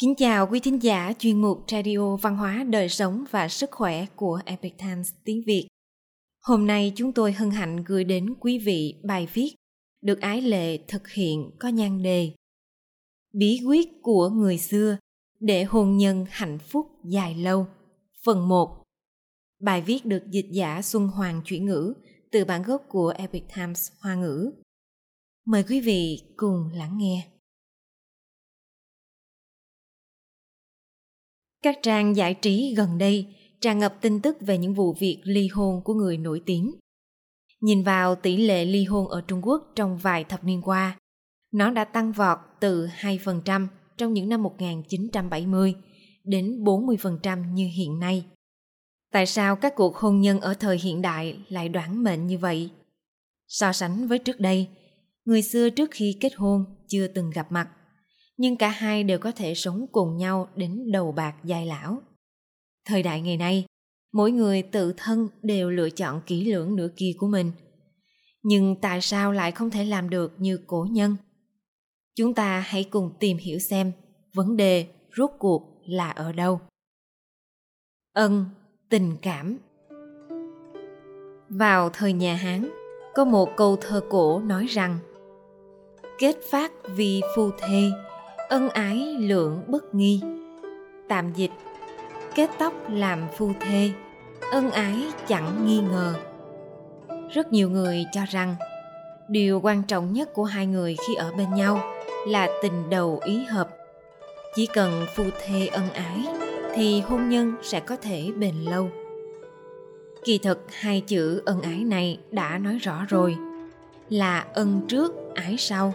Kính chào quý thính giả chuyên mục Radio Văn hóa Đời sống và Sức khỏe của Epic Times tiếng Việt. Hôm nay chúng tôi hân hạnh gửi đến quý vị bài viết được ái lệ thực hiện có nhan đề Bí quyết của người xưa để hôn nhân hạnh phúc dài lâu. Phần 1 Bài viết được dịch giả Xuân Hoàng chuyển ngữ từ bản gốc của Epic Times Hoa ngữ. Mời quý vị cùng lắng nghe. Các trang giải trí gần đây tràn ngập tin tức về những vụ việc ly hôn của người nổi tiếng. Nhìn vào tỷ lệ ly hôn ở Trung Quốc trong vài thập niên qua, nó đã tăng vọt từ 2% trong những năm 1970 đến 40% như hiện nay. Tại sao các cuộc hôn nhân ở thời hiện đại lại đoán mệnh như vậy? So sánh với trước đây, người xưa trước khi kết hôn chưa từng gặp mặt, nhưng cả hai đều có thể sống cùng nhau đến đầu bạc dài lão. Thời đại ngày nay, mỗi người tự thân đều lựa chọn kỹ lưỡng nửa kia của mình. Nhưng tại sao lại không thể làm được như cổ nhân? Chúng ta hãy cùng tìm hiểu xem vấn đề rốt cuộc là ở đâu. Ân, tình cảm Vào thời nhà Hán, có một câu thơ cổ nói rằng Kết phát vì phu thê, ân ái lượng bất nghi. Tạm dịch Kết tóc làm phu thê, ân ái chẳng nghi ngờ. Rất nhiều người cho rằng điều quan trọng nhất của hai người khi ở bên nhau là tình đầu ý hợp. Chỉ cần phu thê ân ái thì hôn nhân sẽ có thể bền lâu. Kỳ thực hai chữ ân ái này đã nói rõ rồi là ân trước ái sau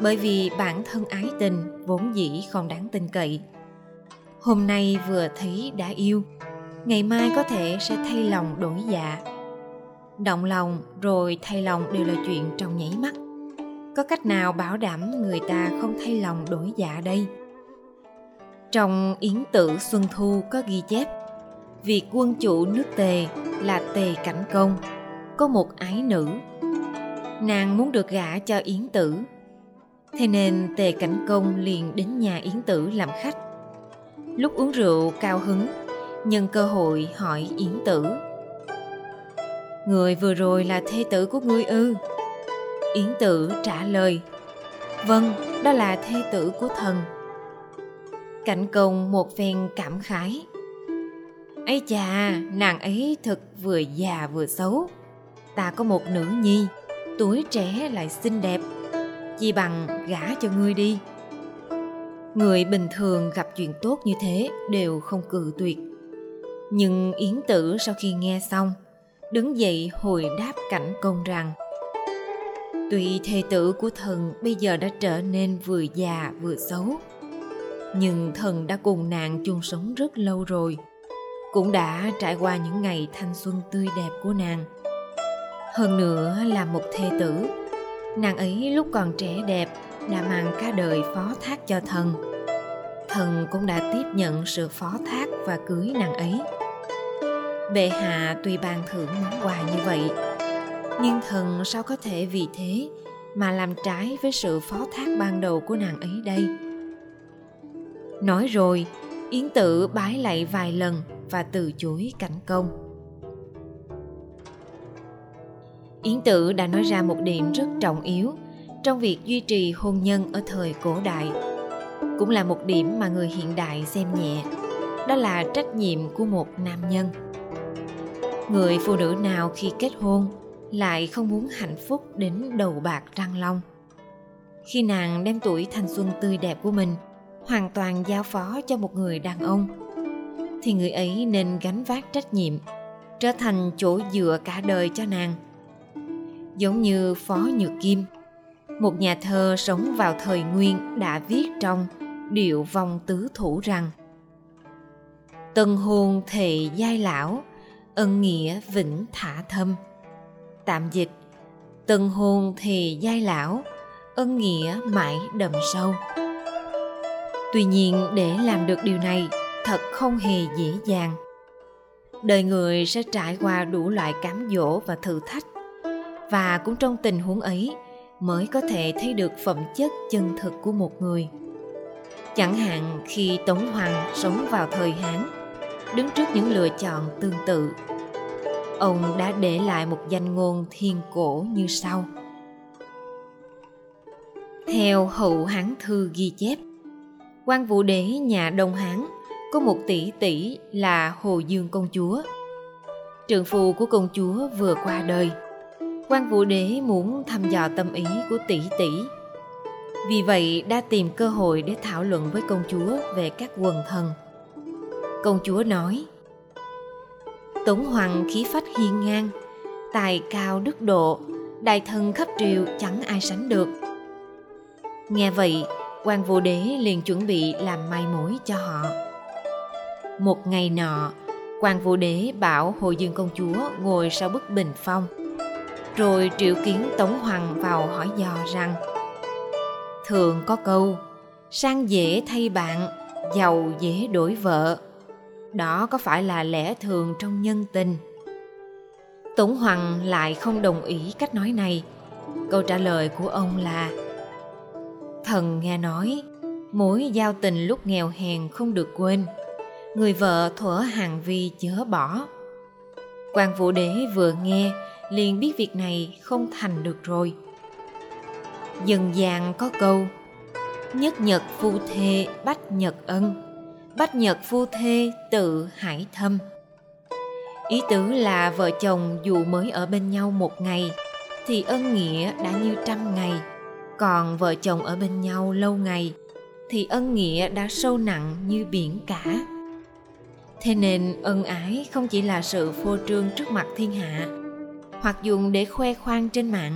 bởi vì bản thân ái tình vốn dĩ không đáng tin cậy. Hôm nay vừa thấy đã yêu, ngày mai có thể sẽ thay lòng đổi dạ. Động lòng rồi thay lòng đều là chuyện trong nhảy mắt. Có cách nào bảo đảm người ta không thay lòng đổi dạ đây? Trong yến tử xuân thu có ghi chép việc quân chủ nước tề là tề cảnh công, có một ái nữ. Nàng muốn được gả cho yến tử thế nên tề cảnh công liền đến nhà yến tử làm khách. Lúc uống rượu cao hứng, nhân cơ hội hỏi yến tử, người vừa rồi là thê tử của ngươi ư? Yến tử trả lời vâng đó là thê tử của thần. Cảnh công một phen cảm khái ấy chà, nàng ấy thật vừa già vừa xấu. Ta có một nữ nhi, tuổi trẻ lại xinh đẹp chi bằng gả cho ngươi đi. Người bình thường gặp chuyện tốt như thế đều không cự tuyệt. Nhưng yến tử sau khi nghe xong, đứng dậy hồi đáp cảnh công rằng tuy thê tử của thần bây giờ đã trở nên vừa già vừa xấu. Nhưng thần đã cùng nàng chung sống rất lâu rồi, cũng đã trải qua những ngày thanh xuân tươi đẹp của nàng. Hơn nữa là một thê tử nàng ấy lúc còn trẻ đẹp đã mang cả đời phó thác cho thần. Thần cũng đã tiếp nhận sự phó thác và cưới nàng ấy. Bệ hạ tuy ban thưởng món quà như vậy, nhưng thần sao có thể vì thế mà làm trái với sự phó thác ban đầu của nàng ấy đây? Nói rồi, yến tử bái lạy vài lần và từ chối cảnh công. Yến tử đã nói ra một điểm rất trọng yếu trong việc duy trì hôn nhân ở thời cổ đại. Cũng là một điểm mà người hiện đại xem nhẹ, đó là trách nhiệm của một nam nhân. Người phụ nữ nào khi kết hôn lại không muốn hạnh phúc đến đầu bạc răng long. Khi nàng đem tuổi thanh xuân tươi đẹp của mình hoàn toàn giao phó cho một người đàn ông, thì người ấy nên gánh vác trách nhiệm, trở thành chỗ dựa cả đời cho nàng giống như phó nhược kim. Một nhà thơ sống vào thời nguyên đã viết trong điệu vong tứ thủ rằng, tân hôn thị giai lão, ân nghĩa vĩnh thả thâm. Tạm dịch, tân hôn thề giai lão, ân nghĩa mãi đậm sâu. Tuy nhiên, để làm được điều này thật không hề dễ dàng. Đời người sẽ trải qua đủ loại cám dỗ và thử thách và cũng trong tình huống ấy, mới có thể thấy được phẩm chất chân thực của một người. Chẳng hạn khi tống hoàng sống vào thời hán, đứng trước những lựa chọn tương tự, ông đã để lại một danh ngôn thiên cổ như sau. Theo hậu hán thư ghi chép, quan vũ đế nhà đông hán có một tỷ tỷ là hồ dương công chúa. Trượng phu của công chúa vừa qua đời quan vũ đế muốn thăm dò tâm ý của tỷ tỷ. Vì vậy đã tìm cơ hội để thảo luận với công chúa về các quần thần. Công chúa nói, tống hoàng khí phách hiên ngang, tài cao đức độ, đại thần khắp triều chẳng ai sánh được. Nghe vậy quan vũ đế liền chuẩn bị làm mai mối cho họ. Một ngày nọ quan vũ đế bảo hồ dương công chúa ngồi sau bức bình phong rồi triệu kiến tống hoàng vào hỏi dò rằng, thường có câu, sang dễ thay bạn, giàu dễ đổi vợ. Đó có phải là lẽ thường trong nhân tình? Tống hoàng lại không đồng ý cách nói này. Câu trả lời của ông là, thần nghe nói, mối giao tình lúc nghèo hèn không được quên. Người vợ thuở hàng vi chớ bỏ. Quan vũ đế vừa nghe liền biết việc này không thành được rồi. Dần gian có câu, nhất nhật phu thê, bách nhật ân. Bách nhật phu thê tự hải thâm. Ý tứ là vợ chồng dù mới ở bên nhau một ngày, thì ân nghĩa đã như trăm ngày. Còn vợ chồng ở bên nhau lâu ngày, thì ân nghĩa đã sâu nặng như biển cả. Thế nên ân ái không chỉ là sự phô trương trước mặt thiên hạ hoặc dùng để khoe khoang trên mạng.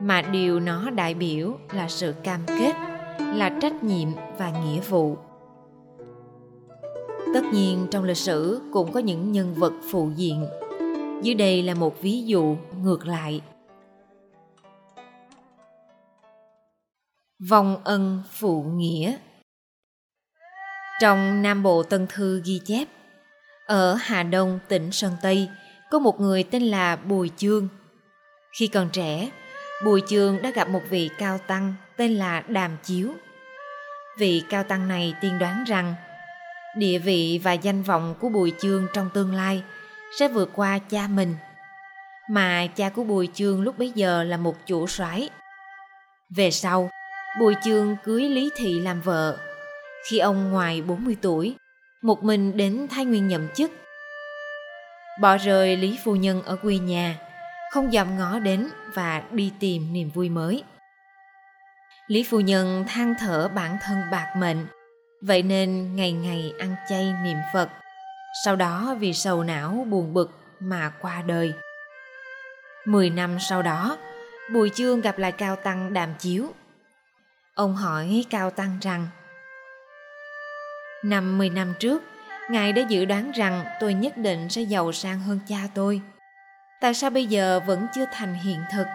Mà điều nó đại biểu là sự cam kết, là trách nhiệm và nghĩa vụ. Tất nhiên, trong lịch sử cũng có những nhân vật phụ diện. Dưới đây là một ví dụ ngược lại. Vong ân phụ nghĩa. Trong nam bộ tân thư ghi chép, ở hà đông, tỉnh sơn tây có một người tên là bùi chương. Khi còn trẻ, bùi chương đã gặp một vị cao tăng tên là đàm chiếu. Vị cao tăng này tiên đoán rằng địa vị và danh vọng của bùi chương trong tương lai sẽ vượt qua cha mình. Mà cha của bùi chương lúc bấy giờ là một chủ soái. Về sau, bùi chương cưới lý thị làm vợ. Khi ông ngoài 40 tuổi, một mình đến thái nguyên nhậm chức bỏ rơi lý phu nhân ở quê nhà, không dòm ngó đến và đi tìm niềm vui mới. Lý phu nhân than thở bản thân bạc mệnh, vậy nên ngày ngày ăn chay niệm phật, sau đó vì sầu não buồn bực mà qua đời. Mười năm sau đó, bùi chương gặp lại cao tăng đàm chiếu. Ông hỏi cao tăng rằng, năm mười năm trước ngài đã dự đoán rằng tôi nhất định sẽ giàu sang hơn cha tôi. Tại sao bây giờ vẫn chưa thành hiện thực?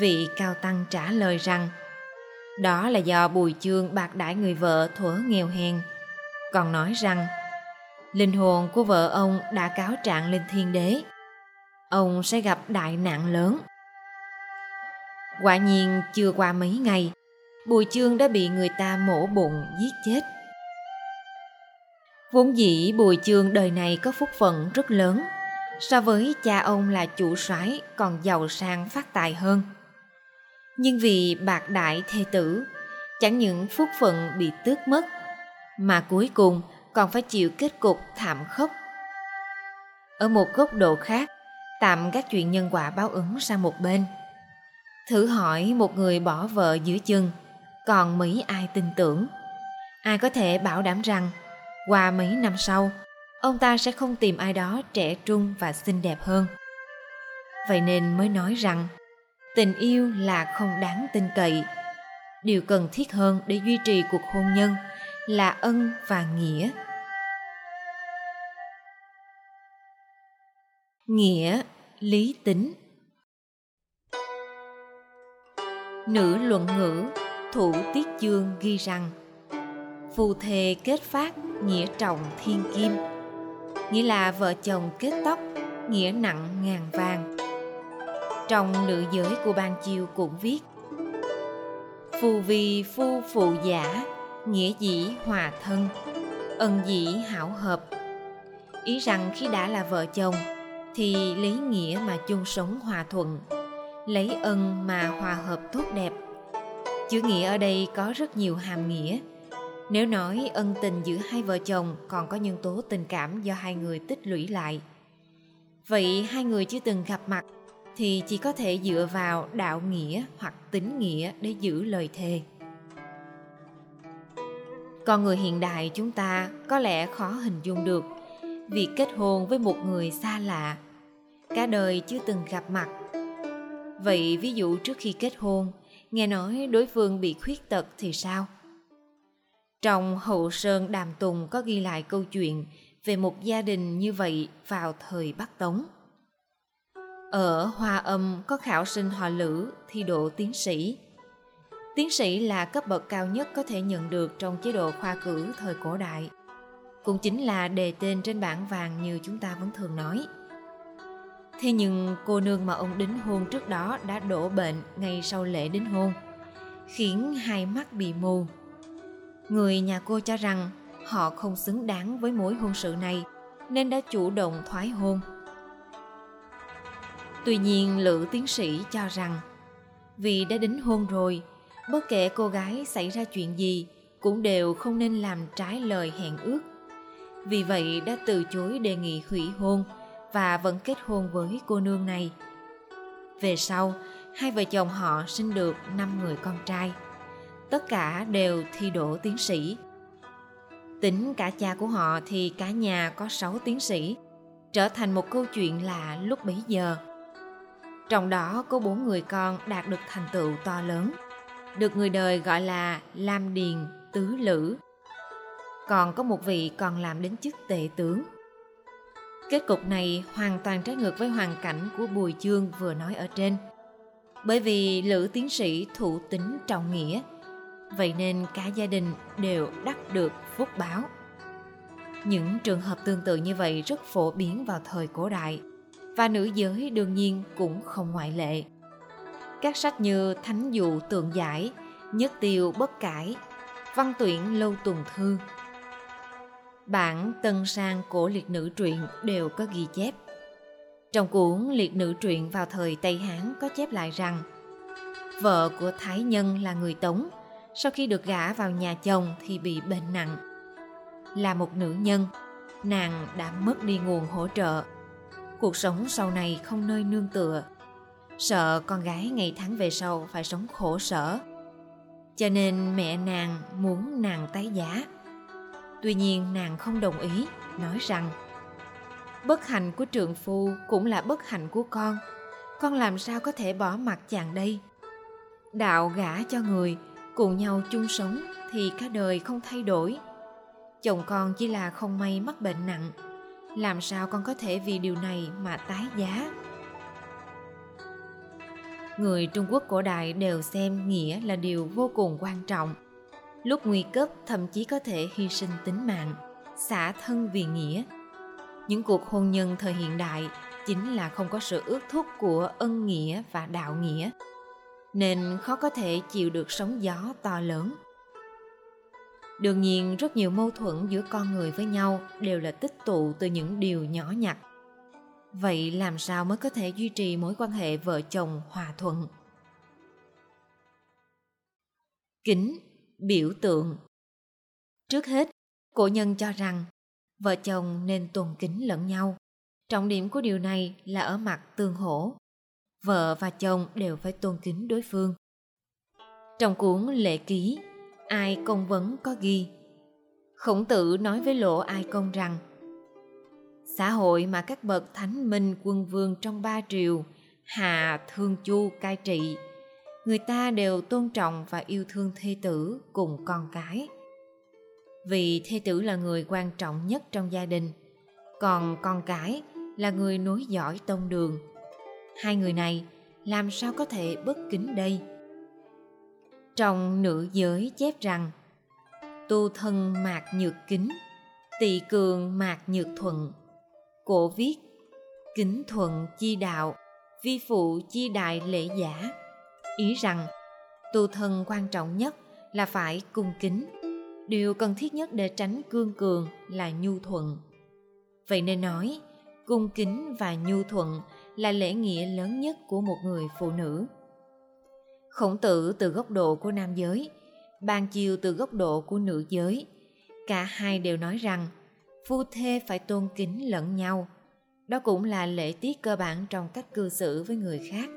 Vị cao tăng trả lời rằng, đó là do bùi chương bạc đãi người vợ thuở nghèo hèn. Còn nói rằng, linh hồn của vợ ông đã cáo trạng lên thiên đế. Ông sẽ gặp đại nạn lớn. Quả nhiên, chưa qua mấy ngày, bùi chương đã bị người ta mổ bụng, giết chết vốn dĩ bùi chương đời này có phúc phận rất lớn. So với cha ông là chủ soái, còn giàu sang phát tài hơn. Nhưng vì bạc đại thê tử, chẳng những phúc phận bị tước mất, mà cuối cùng còn phải chịu kết cục thảm khốc. Ở một góc độ khác, tạm các chuyện nhân quả báo ứng sang một bên. Thử hỏi một người bỏ vợ giữa chừng, còn mấy ai tin tưởng? Ai có thể bảo đảm rằng qua mấy năm sau, ông ta sẽ không tìm ai đó trẻ trung và xinh đẹp hơn. Vậy nên mới nói rằng, tình yêu là không đáng tin cậy. Điều cần thiết hơn để duy trì cuộc hôn nhân là ân và nghĩa. Nghĩa, lý tính. Nữ luận ngữ, thủ tiết chương ghi rằng phù thề kết phát nghĩa trọng thiên kim. Nghĩa là vợ chồng kết tóc, nghĩa nặng ngàn vàng. Trong nữ giới của ban chiêu cũng viết, phù vì phu phụ giả, nghĩa dĩ hòa thân, ân dĩ hảo hợp. Ý rằng khi đã là vợ chồng, thì lấy nghĩa mà chung sống hòa thuận, lấy ân mà hòa hợp tốt đẹp. Chữ nghĩa ở đây có rất nhiều hàm nghĩa nếu nói ân tình giữa hai vợ chồng, còn có nhân tố tình cảm do hai người tích lũy lại. Vậy hai người chưa từng gặp mặt, thì chỉ có thể dựa vào đạo nghĩa hoặc tính nghĩa để giữ lời thề. Con người hiện đại chúng ta có lẽ khó hình dung được việc kết hôn với một người xa lạ. Cả đời chưa từng gặp mặt. Vậy ví dụ trước khi kết hôn, nghe nói đối phương bị khuyết tật thì sao? Trong hậu sơn đàm tùng có ghi lại câu chuyện về một gia đình như vậy vào thời bắc tống. Ở hoa âm có khảo sinh họ lữ, thi độ tiến sĩ. Tiến sĩ là cấp bậc cao nhất có thể nhận được trong chế độ khoa cử thời cổ đại. Cũng chính là đề tên trên bảng vàng như chúng ta vẫn thường nói. Thế nhưng cô nương mà ông đính hôn trước đó đã đổ bệnh ngay sau lễ đính hôn, khiến hai mắt bị mù người nhà cô cho rằng họ không xứng đáng với mối hôn sự này, nên đã chủ động thoái hôn. Tuy nhiên, lữ tiến sĩ cho rằng, vì đã đính hôn rồi, bất kể cô gái xảy ra chuyện gì cũng đều không nên làm trái lời hẹn ước. Vì vậy đã từ chối đề nghị hủy hôn và vẫn kết hôn với cô nương này. Về sau, hai vợ chồng họ sinh được năm người con trai tất cả đều thi đỗ tiến sĩ. Tính cả cha của họ thì cả nhà có sáu tiến sĩ. Trở thành một câu chuyện lạ lúc bấy giờ. Trong đó có bốn người con đạt được thành tựu to lớn, được người đời gọi là lam điền tứ lữ. Còn có một vị còn làm đến chức tể tướng. Kết cục này hoàn toàn trái ngược với hoàn cảnh của bùi chương vừa nói ở trên. Bởi vì lữ tiến sĩ thủ tính trọng nghĩa vậy nên cả gia đình đều đắc được phúc báo. Những trường hợp tương tự như vậy rất phổ biến vào thời cổ đại, và nữ giới đương nhiên cũng không ngoại lệ. Các sách như thánh dụ tượng giải, nhất tiêu bất cải, văn tuyển lâu tuần thư, bản tân sang cổ liệt nữ truyện đều có ghi chép. Trong cuốn liệt nữ truyện vào thời tây hán có chép lại rằng, vợ của thái nhân là người tống sau khi được gả vào nhà chồng thì bị bệnh nặng. Là một nữ nhân, nàng đã mất đi nguồn hỗ trợ. Cuộc sống sau này không nơi nương tựa. Sợ con gái ngày tháng về sau phải sống khổ sở. Cho nên mẹ nàng muốn nàng tái giá. Tuy nhiên nàng không đồng ý, nói rằng, bất hạnh của trượng phu cũng là bất hạnh của con. Con làm sao có thể bỏ mặt chàng đây? Đạo gả cho người cùng nhau chung sống thì cả đời không thay đổi. Chồng con chỉ là không may mắc bệnh nặng. Làm sao con có thể vì điều này mà tái giá? Người trung quốc cổ đại đều xem nghĩa là điều vô cùng quan trọng. Lúc nguy cấp, thậm chí có thể hy sinh tính mạng, xả thân vì nghĩa. Những cuộc hôn nhân thời hiện đại chính là không có sự ước thúc của ân nghĩa và đạo nghĩa nên khó có thể chịu được sóng gió to lớn. Đương nhiên, rất nhiều mâu thuẫn giữa con người với nhau đều là tích tụ từ những điều nhỏ nhặt. Vậy làm sao mới có thể duy trì mối quan hệ vợ chồng hòa thuận? Kính, biểu tượng. Trước hết, cổ nhân cho rằng vợ chồng nên tôn kính lẫn nhau. Trọng điểm của điều này là ở mặt tương hỗ vợ và chồng đều phải tôn kính đối phương. Trong cuốn lệ ký, ai công vấn có ghi, khổng tử nói với lộ ai công rằng, xã hội mà các bậc thánh minh quân vương trong ba triều, hà, thương chu, cai trị, người ta đều tôn trọng và yêu thương thê tử cùng con cái. Vì thê tử là người quan trọng nhất trong gia đình, còn con cái là người nối dõi tông đường hai người này, làm sao có thể bất kính đây? Trong nữ giới chép rằng, tu thân mạc nhược kính, tỳ cường mạc nhược thuận, cổ viết, kính thuận chi đạo, vi phụ chi đại lễ giả. Ý rằng, tu thân quan trọng nhất là phải cung kính. Điều cần thiết nhất để tránh cương cường là nhu thuận. Vậy nên nói, cung kính và nhu thuận là lễ nghĩa lớn nhất của một người phụ nữ. Khổng tử từ góc độ của nam giới, ban chiêu từ góc độ của nữ giới, cả hai đều nói rằng, phu thê phải tôn kính lẫn nhau. Đó cũng là lễ tiết cơ bản trong cách cư xử với người khác.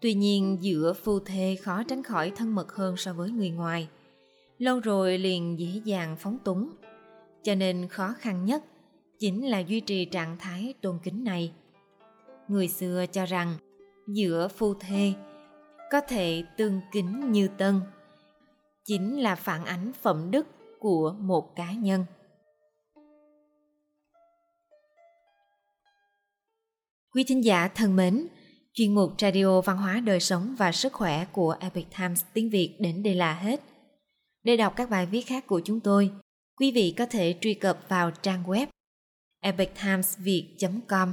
Tuy nhiên, giữa phu thê khó tránh khỏi thân mật hơn so với người ngoài, lâu rồi liền dễ dàng phóng túng. Cho nên khó khăn nhất chính là duy trì trạng thái tôn kính này người xưa cho rằng giữa phu thê có thể tương kính như tân, chính là phản ánh phẩm đức của một cá nhân. Quý thính giả thân mến, chuyên mục radio văn hóa đời sống và sức khỏe của epic times tiếng việt đến đây là hết. Để đọc các bài viết khác của chúng tôi, quý vị có thể truy cập vào trang web epictimesviet.com